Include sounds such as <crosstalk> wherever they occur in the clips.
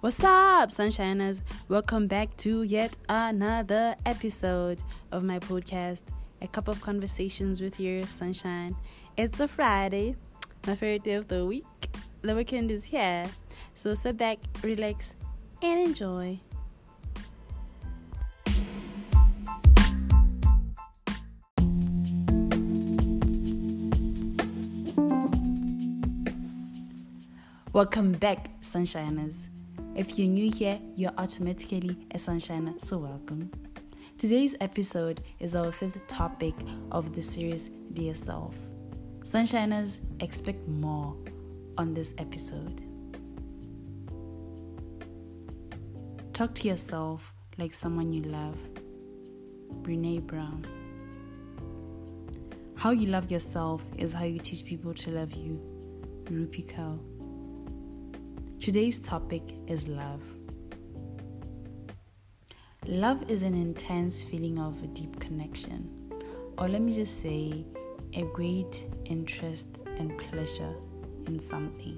What's up, sunshiners? Welcome back to yet another episode of my podcast, A Cup of Conversations with Your Sunshine. It's a Friday, my favorite day of the week. The weekend is here, so sit back, relax, and enjoy. Welcome back, sunshiners. If you're new here, you're automatically a sunshiner, so welcome. Today's episode is our fifth topic of the series Dear Self. Sunshiners, expect more on this episode. Talk to yourself like someone you love. Brene Brown. How you love yourself is how you teach people to love you. Rupi Kaur. Today's topic is love. Love is an intense feeling of a deep connection, or let me just say, a great interest and pleasure in something.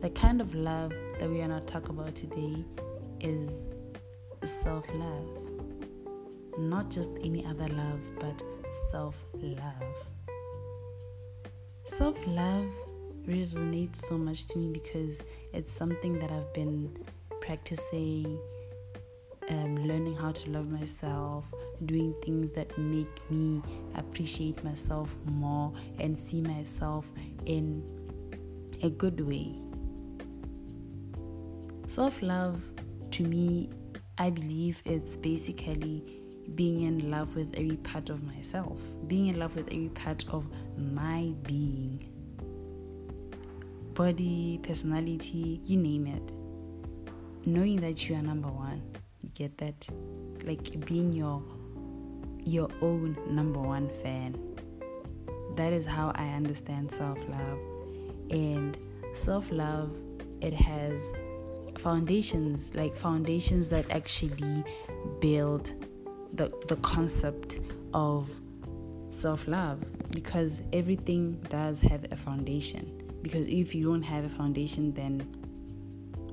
The kind of love that we are going to talk about today is self love. Not just any other love, but self love. Self love resonates so much to me because it's something that I've been practicing, um, learning how to love myself, doing things that make me appreciate myself more and see myself in a good way. Self love, to me, I believe it's basically being in love with every part of myself, being in love with every part of my being body, personality, you name it. Knowing that you are number one, you get that? Like being your your own number one fan. That is how I understand self-love. And self-love it has foundations, like foundations that actually build the the concept of self-love because everything does have a foundation because if you don't have a foundation then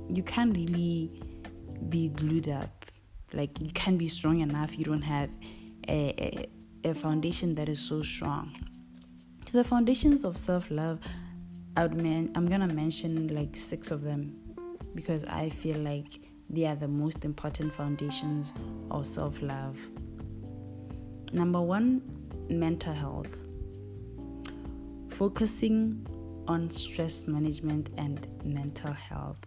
you can't really be glued up. Like you can't be strong enough. You don't have a, a, a foundation that is so strong. To the foundations of self-love I would man, I'm gonna mention like six of them. Because I feel like they are the most important foundations of self-love. Number one mental health. Focusing on stress management and mental health.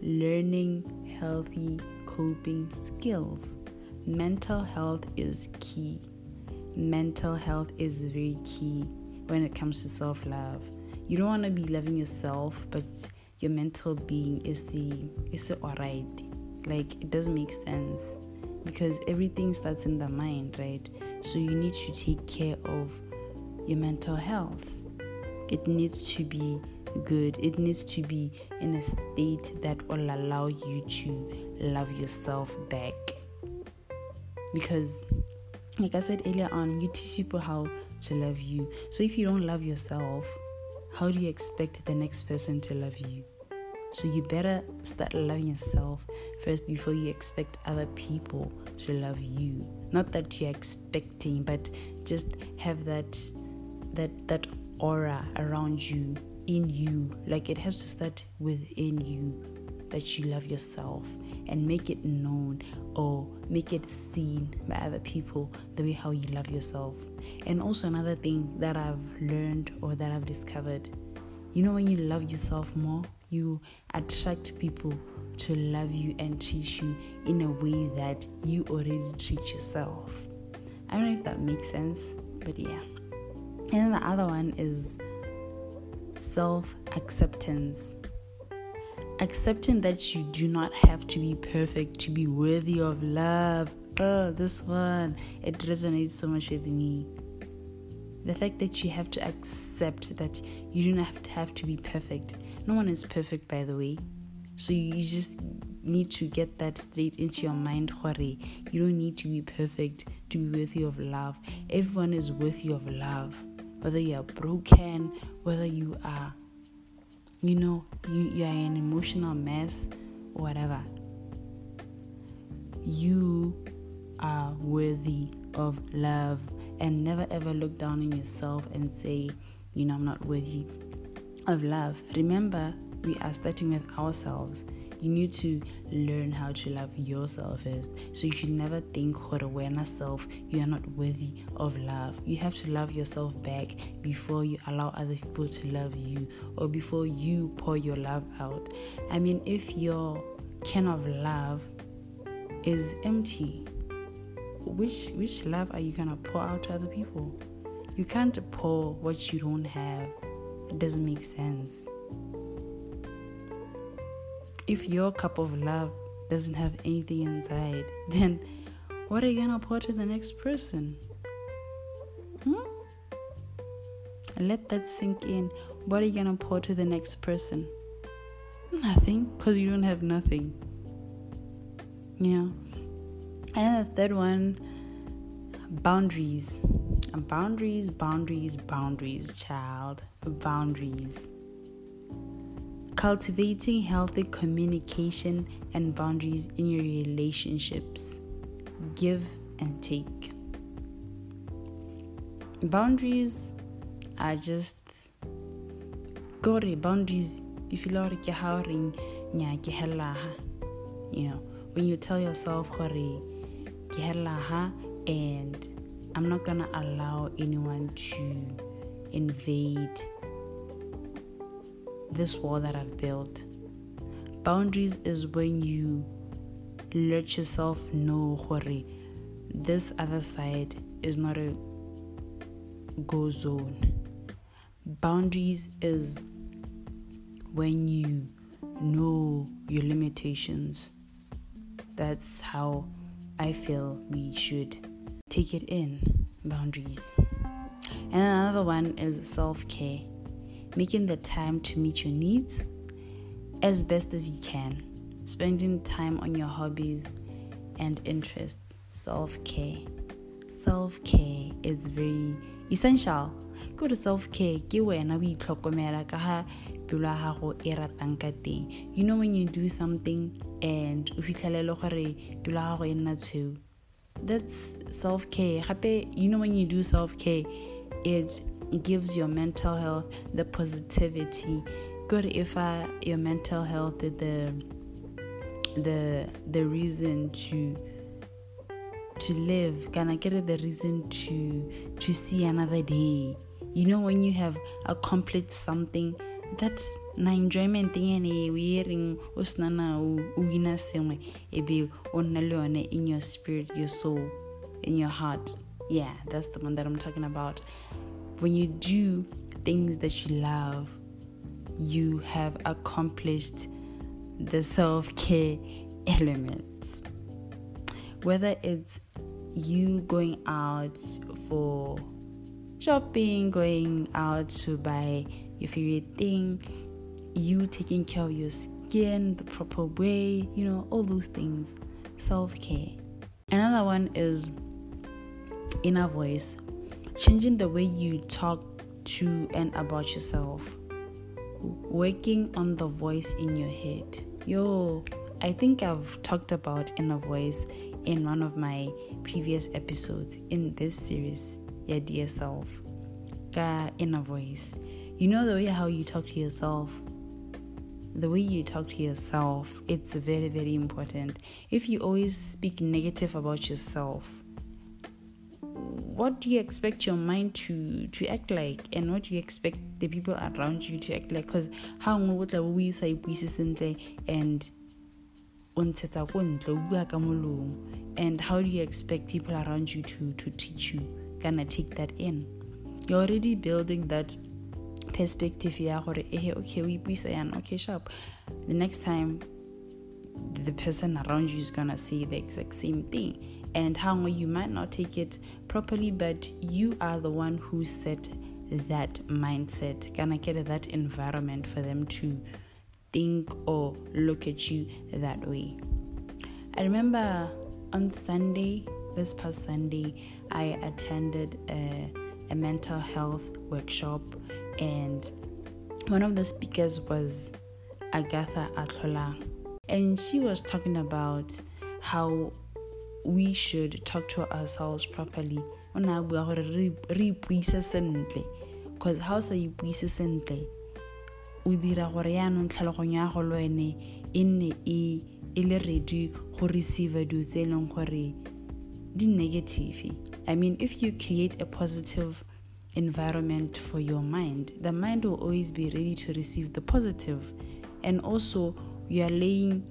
Learning healthy coping skills. Mental health is key. Mental health is very key when it comes to self love. You don't want to be loving yourself, but your mental being is the is alright. Like it doesn't make sense because everything starts in the mind, right? So you need to take care of your mental health it needs to be good. It needs to be in a state that will allow you to love yourself back. Because like i said earlier on you teach people how to love you. So if you don't love yourself how do you expect the next person to love you? So you better start loving yourself first before you expect other people to love you. Not that you're expecting but just have that that that aura around you, in you. Like it has to start within you that you love yourself and make it known or make it seen by other people the way how you love yourself. And also, another thing that I've learned or that I've discovered you know, when you love yourself more, you attract people to love you and treat you in a way that you already treat yourself. I don't know if that makes sense, but yeah. And the other one is self acceptance. Accepting that you do not have to be perfect to be worthy of love. Oh, this one, it resonates so much with me. The fact that you have to accept that you do not have to, have to be perfect. No one is perfect, by the way. So you just need to get that straight into your mind, Hori. You don't need to be perfect to be worthy of love. Everyone is worthy of love whether you are broken, whether you are you know you, you are an emotional mess whatever. You are worthy of love. And never ever look down on yourself and say you know i'm not worthy of love. Remember we are starting with ourselves you need to learn how to love yourself first. So you should never think for awareness self you are not worthy of love. You have to love yourself back before you allow other people to love you or before you pour your love out. I mean if your can of love is empty, which which love are you gonna pour out to other people? You can't pour what you don't have. It doesn't make sense if your cup of love doesn't have anything inside, <laughs> then what are you gonna pour to the next person? Hmm? Let that sink in. What are you gonna pour to the next person? Nothing, because you don't have nothing. You know? And the third one boundaries. Boundaries, boundaries, boundaries, child. Boundaries cultivating healthy communication and boundaries in your relationships. Give and take. Boundaries are just gore boundaries if you like ke ha nya ke you know when you tell yourself hore ke hella and I'm not gonna allow anyone to invade this wall that I've built. Boundaries is when you let yourself know, Hore, this other side is not a go zone. Boundaries is when you know your limitations. That's how I feel we should take it in boundaries. And another one is self care making the time to meet your needs as best as you can, spending time on your hobbies and interests, self care. Self care is very essential. Go to self care, ke you know when you do something and o fitlhelele gore pelo ya gago that's self care you know when you do self care it gives your mental health the positivity. Good if uh, your mental health is the the the reason to to live. Can i get it the reason to to see another day. You know when you have accomplished something that's na enjoyment ene we reng o sena in your spirit your soul in your heart. Yeah that's the one that i'm talking about when you do things that you love, you have accomplished the self care elements. Whether it's you going out for shopping, going out to buy your favorite thing, you taking care of your skin the proper way, you know, all those things. Self care. Another one is inner voice changing the way you talk to and about yourself, working on the voice in your head. Yo, I think I've talked about inner voice in one of my previous episodes in this series, Your Dear Self. Inner voice. You know the way how you talk to yourself. The way you talk to yourself, it's very, very important. If you always speak negative about yourself, what do you expect your mind to to act like? And what do you expect the people around you to act like? Because how ngwe o tla bo o sa ipuise sentle and and how do you expect people around you to to teach you? Gonna take that in. You're already building that perspective eh okay o ipuisa yana okay sharp. The next time the person around you is gonna say the exact same thing and how you might not take it properly, but you are the one who set that mindset, gonna get that environment for them to think or look at you that way. I remember on Sunday, this past Sunday, I attended a, a mental health workshop and one of the speakers was Agatha Atlola, and she was talking about how we should talk to ourselves properly. Because how sa ipuise sentle o dira gore yaanong tlhaloganyo ya go le wene e nne e le ready go receive dilo tse e leng gore di negative. I mean if you create a positive environment for your mind the mind will always be ready to receive the positive. And also you are laying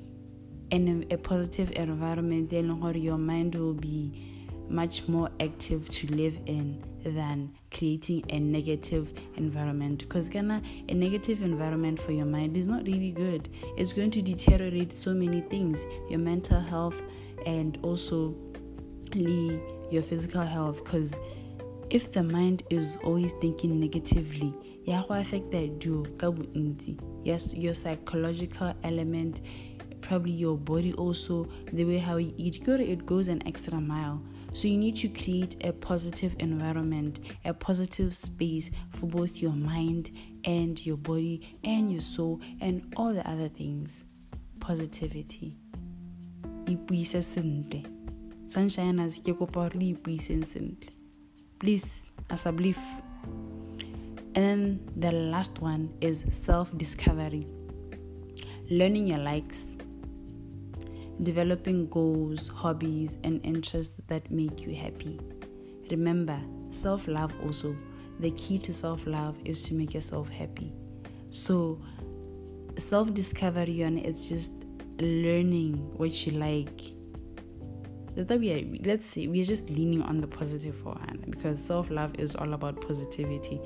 in a, positive environment then your mind will be much more active to live in than creating a negative environment. Because Ghana, a negative environment for your mind is not really good. It's going to deteriorate so many things your mental health and also your physical health. Because if the mind is always thinking negatively affect that yes your psychological element probably your body also the way how you eat it goes an extra mile so you need to create a positive environment, a positive space for both your mind and your body and your soul and all the other things. Positivity. Sunshine. Please, as a belief. And then the last one is self-discovery. Learning your likes, developing goals, hobbies, and interests that make you happy. Remember, self love also. The key to self love is to make yourself happy. So, self discovery and it's just learning what you like. That we are, let's say we are just leaning on the positive for forehand because self love is all about positivity.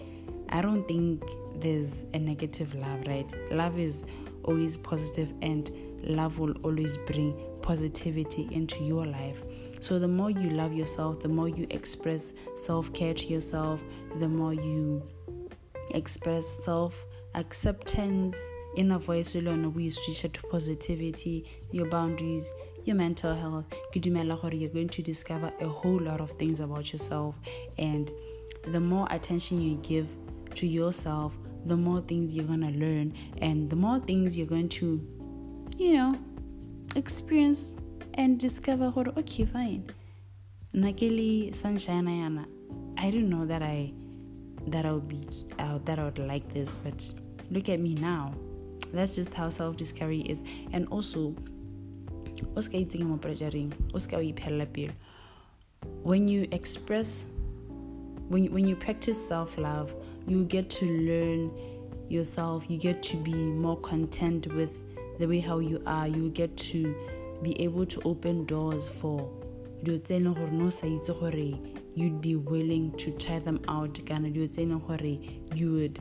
I don't think there's a negative love, right? Love is always positive and love will always bring positivity into your life. So, the more you love yourself, the more you express self care to yourself, the more you express self acceptance in a voice to positivity, your boundaries, your mental health. You're going to discover a whole lot of things about yourself, and the more attention you give to yourself, the more things you're going to learn, and the more things you're going to you know, experience and discover what okay fine. Nakeli sunshine ayana. I don't know that I that I would be uh, that I would like this, but look at me now. That's just how self discovery is. And also when you express when you, when you practice self love, you get to learn yourself, you get to be more content with the way how you are, you get to be able to open doors for you'd be willing to try them out you would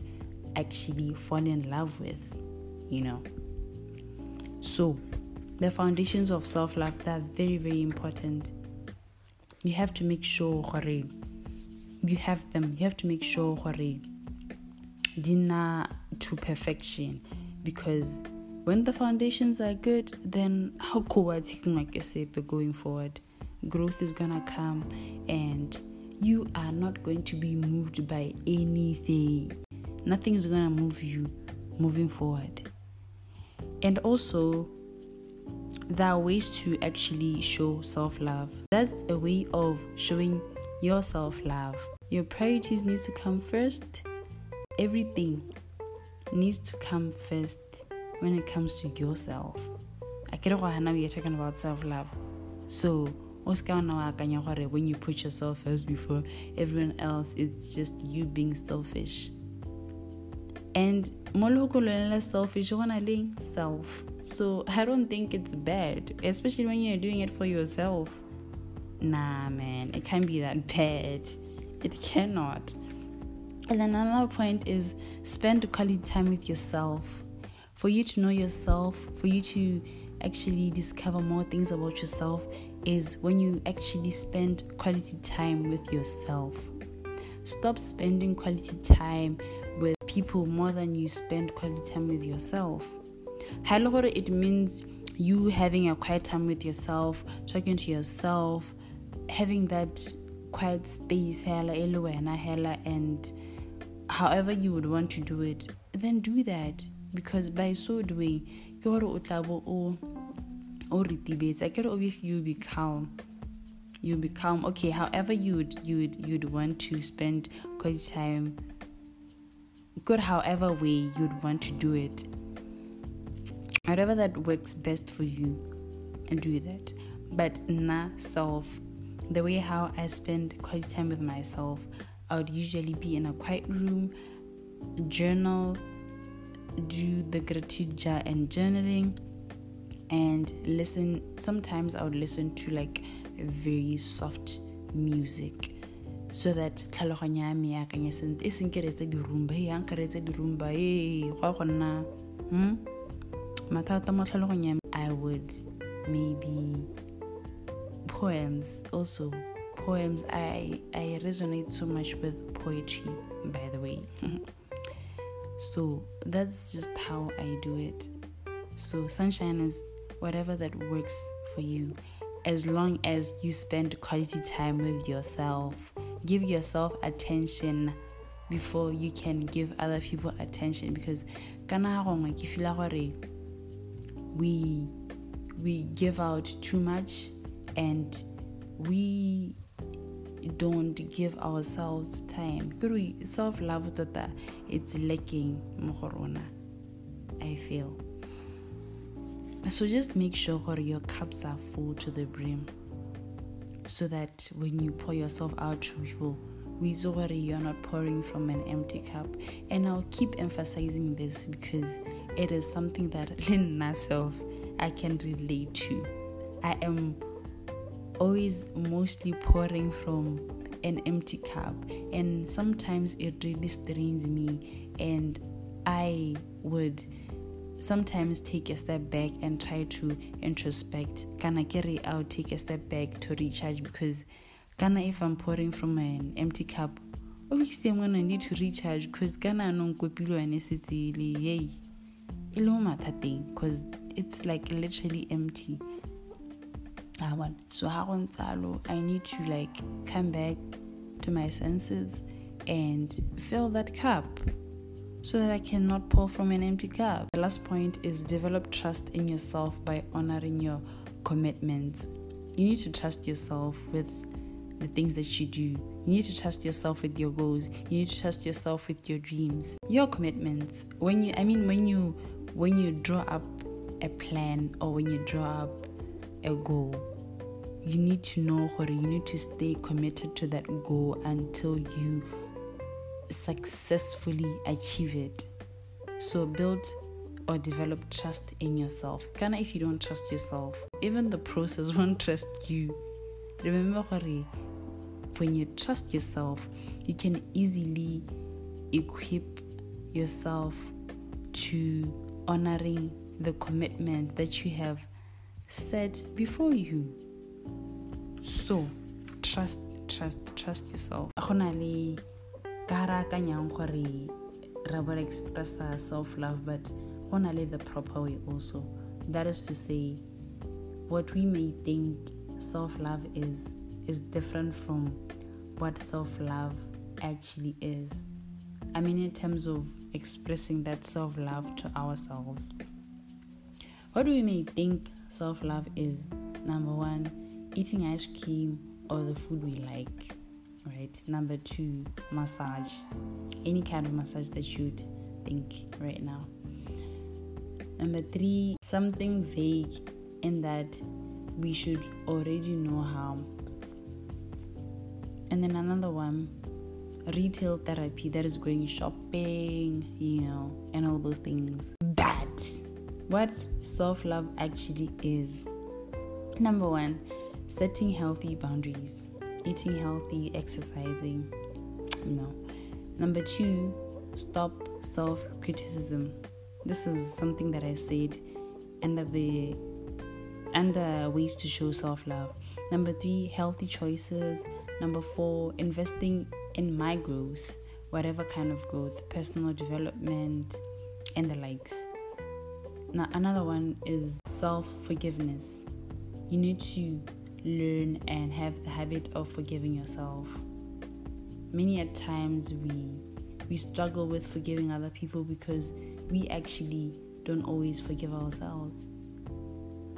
actually fall in love with you know? So the foundations of self-love they are very very important. You have to make sure you have them. You have to make sure dinner to perfection because when the foundations are good, then how cool is it going forward? Growth is gonna come and you are not going to be moved by anything. Nothing is gonna move you moving forward. And also, there are ways to actually show self love. That's a way of showing your self love. Your priorities need to come first. Everything needs to come first when it comes to yourself I get now we are talking about self-love. So what's going on when you put yourself first before everyone else it's just you being selfish. And moloko selfish wanna link self. So i don't think it's bad especially when you're doing it for yourself. Nah man it can't be that bad. It cannot. And then another point is spend quality time with yourself for you to know yourself, for you to actually discover more things about yourself, is when you actually spend quality time with yourself. Stop spending quality time with people more than you spend quality time with yourself. It means you having a quiet time with yourself, talking to yourself, having that quiet space, and however you would want to do it, then do that. Because by so doing, or obviously you'll be calm. You'll be calm. Okay, however you'd you'd you'd want to spend quality time good however way you'd want to do it. Whatever that works best for you and do that. But na self, the way how I spend quality time with myself, I would usually be in a quiet room, journal, do the gratitude jar and journaling, and listen. Sometimes I would listen to like very soft music so that tlhaloganyo ya me akanye sentle e seng ke reetse dirumba e yang ke reetse dirumba e go go nna hmm? mathata mo tlhaloganyo i would maybe poems also poems i i resonate so much with poetry by the way <laughs> so that's just how i do it. So sunshine is whatever that works for you. As long as you spend quality time with yourself. Give yourself attention before you can give other people attention. Because we we give out too much and we don't give ourselves time self love tota it's lacking mo i feel so just make sure your cups are full to the brim so that when you pour yourself out to people, we worry you're not pouring from an empty cup. And I'll keep emphasizing this because it is something that <laughs> in myself I can relate to. I am always mostly pouring from an empty cup, and sometimes it really strains me, and I would sometimes take a step back and try to introspect. Kana kere, I'll take a step back to recharge because kana if I'm pouring from an empty cup, obviously I'm gonna need to recharge because kana no kopilo ane sitili yay. Ilo thing because it's like literally empty. So I need to like come back to my senses and fill that cup so that I cannot pour from an empty cup. The last point is develop trust in yourself by honoring your commitments. You need to trust yourself with the things that you do. You need to trust yourself with your goals. You need to trust yourself with your dreams. Your commitments. When you I mean when you when you draw up a plan or when you draw up a goal, you need to know what you need to stay committed to that goal until you successfully achieve it. So build or develop trust in yourself. Kana if you don't trust yourself, even the process <laughs> won't trust you. Remember when you trust yourself, you can easily equip yourself to honoring the commitment that you have set before you. So, trust, trust, trust yourself. Ka ra akanyang gore ra express self love but go na le the proper way also. That is to say what we may think self love is is different from what self love actually is. I mean in terms of expressing that self love to ourselves. What we may think self love is number one eating ice cream or the food we like right? Number two, massage. Any kind of massage that you'd think right now. Number three, something vague in that we should already know how. And then another one, retail therapy that is going shopping, you know, and all those things. But what self love actually is number one, setting healthy boundaries eating healthy, exercising. Know. Number two, stop self criticism. This is something that I said under the under ways to show self love. Number three, healthy choices. Number four, investing in my growth, whatever kind of growth, personal development, and the likes. Now, another one is self forgiveness. You need to learn and have the habit of forgiving yourself. Many at times we we struggle with forgiving other people because we actually don't always forgive ourselves.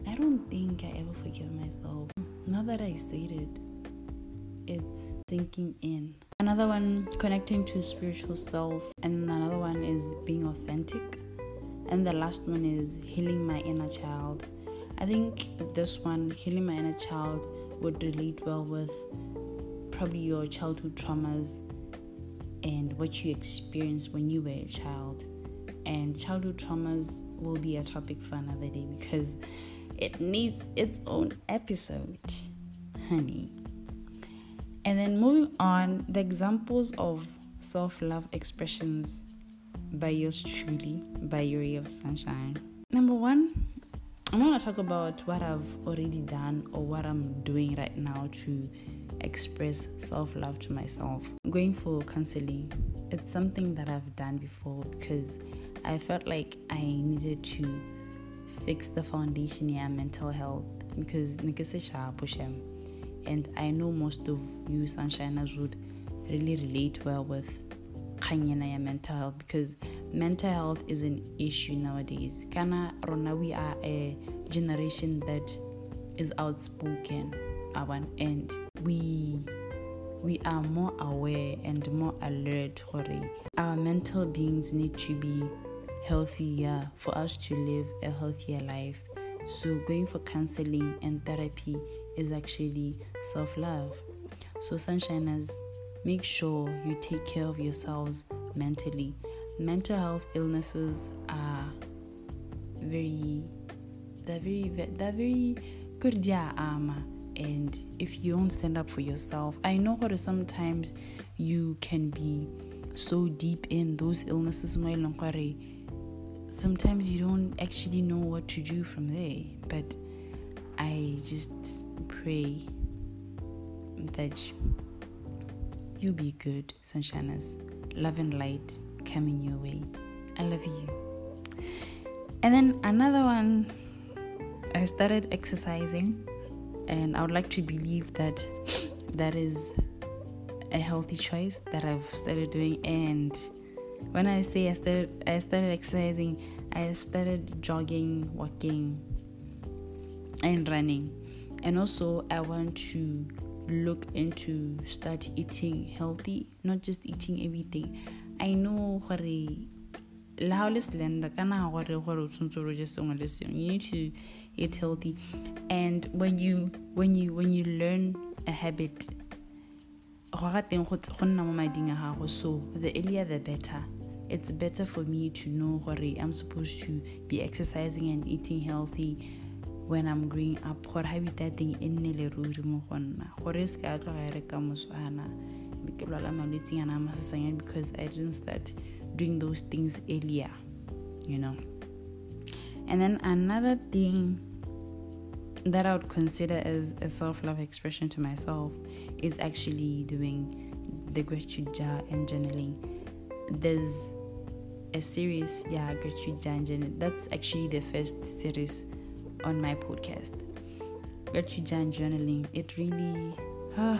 I don't think I ever forgive myself. Now that I said it, it's sinking in. Another one, connecting to spiritual self, and another one is being authentic. And the last one is healing my inner child. I think this one, healing my inner child, would relate well with probably your childhood traumas and what you experienced when you were a child. And childhood traumas will be a topic for another day because it needs its own episode, honey. And then moving on, the examples of self love expressions by yours truly, by your ray of Sunshine. Number one, I'm to talk about what I've already done or what I'm doing right now to express self love to myself. Going for counseling, it's something that I've done before because I felt like I needed to fix the foundation in mental health because and I know most of you sunshiners would really relate well with kanyana mental health because mental health is an issue nowadays. Kana rona we are a generation that is outspoken and we we are more aware and more alert our mental beings need to be healthier for us to live a healthier life. So going for counseling and therapy is actually self-love. So sunshiners make sure you take care of yourselves mentally. Mental health illnesses are very they're very they're very good yeah ama. And if you don't stand up for yourself i know what sometimes you can be so deep in those illnesses my sometimes you don't actually know what to do from there but i just pray that you be good sunshiners love and light coming your way i love you and then another one i started exercising and I would like to believe that <sniffs> that is a healthy choice that I've started doing. And when I say I started, I started exercising, I started jogging, walking, and running. And also, I want to look into start eating healthy, not just eating everything. I know what le ha o le slender kana gore gore o tshwanetse je sengwe le sengwe. You need to eat healthy. And when you when you when you learn a habit go ga teng go nna mo mading a gago. So the earlier the better. It's better for me to know gore i'm supposed to be exercising and eating healthy when i'm growing up gore habit ya teng e nne le ruri mo go nna gore e se ka tloga re ka moswana ke lwala malwetseng a masesanyana because i didn't start doing those things earlier, you know. And then another thing that I would consider as a self love expression to myself is actually doing the gratitude jar and journaling. There's a series, yeah, gratitude jar and journaling. That's actually the first series on my podcast. Gratitude journaling. It really, uh,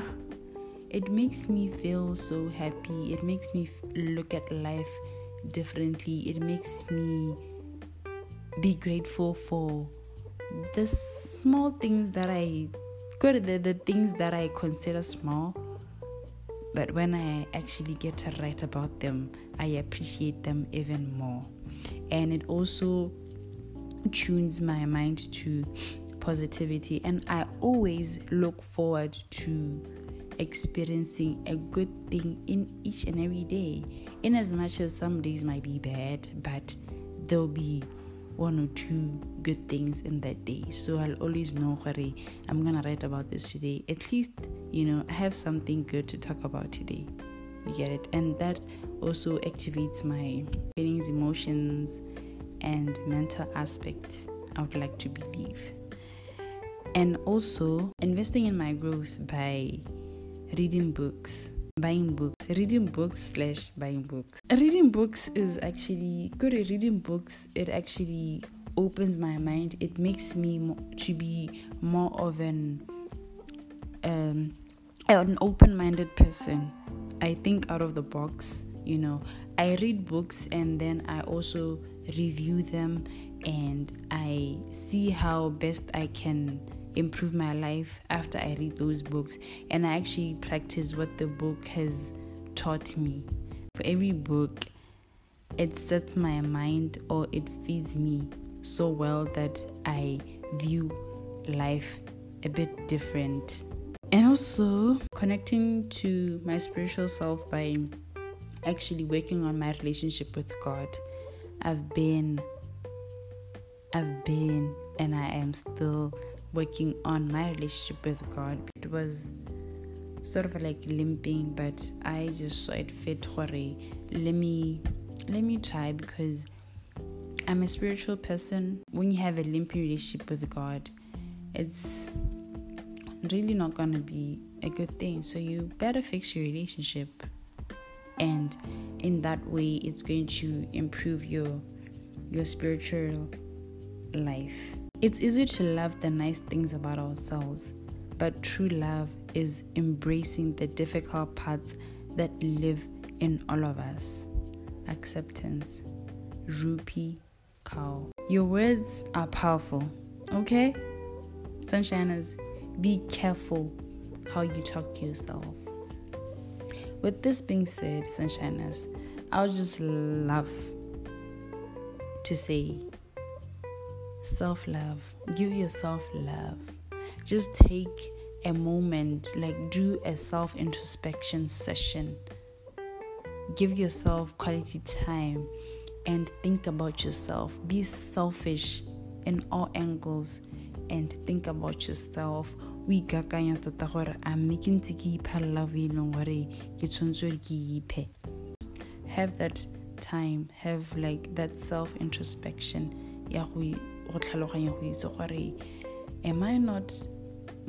it makes me feel so happy. It makes me look at life differently. It makes me be grateful for the small things that I the, the things that I consider small. But when I actually get to write about them, I appreciate them even more. And it also tunes my mind to positivity and I always look forward to experiencing a good thing in each and every day. In as much as some days might be bad, but there'll be one or two good things in that day. So I'll always know, Hare, I'm gonna write about this today. At least, you know, I have something good to talk about today. You get it? And that also activates my feelings, emotions, and mental aspect, I would like to believe. And also investing in my growth by reading books buying books reading books slash buying books. Reading books is actually good at reading books it actually opens my mind. It makes me to be more of an um an open-minded person. I think out of the box You know, I read books and then I also review them and I see how best I can improve my life after I read those books and I actually practice what the book has taught me. For every book, it sets my mind or it feeds me so well that I view life a bit different. And also connecting to my spiritual self by actually working on my relationship with God. I've been I've been and I am still working on my relationship with God. It was sort of like limping, but I just saw it fit Hore, let me let me try because I'm a spiritual person. When you have a limping relationship with God, it's really not gonna be a good thing. So you better fix your relationship. And in that way it's going to improve your your spiritual life. It's easy to love the nice things about ourselves, but true love is embracing the difficult parts that live in all of us. Acceptance. Rupi Kaur Your words are powerful, okay? Sunshiners, be careful how you talk to yourself. With this being said, Sunshiners, I would just love to say self love. Give yourself love. Just take a moment, like do a self introspection session. Give yourself quality time and think about yourself. Be selfish in all angles and think about yourself. We kakanya tota gore a mme ke ntse ke ipha love e leng gore ke tshwanetse gore ke iphe. Have that time, have like that self introspection ya go tlhaloganya go itse gore am I not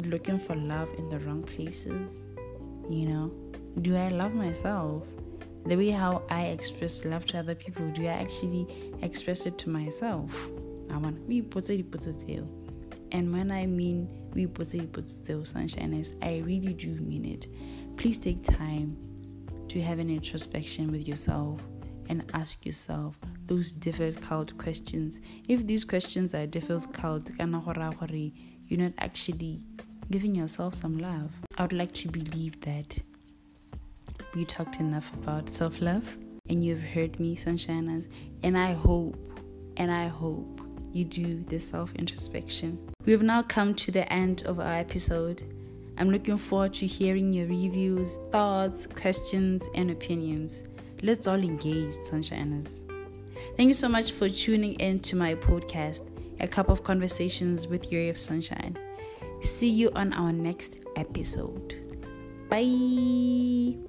looking for love in the wrong places? You know, do I love myself? The way how I express love to other people, do I actually express it to myself? I want we put it and when I mean we put it sunshine is I really do mean it. Please take time to have an introspection with yourself and ask yourself those difficult questions. If these questions are difficult, you're not actually giving yourself some love. I would like to believe that we talked enough about self love and you've heard me, Sunshiners, and I hope, and I hope you do the self introspection. We have now come to the end of our episode. I'm looking forward to hearing your reviews, thoughts, questions, and opinions. Let's all engage, Sunshiners. Thank you so much for tuning in to my podcast, A Cup of Conversations with Your Ray of Sunshine. See you on our next episode. Bye.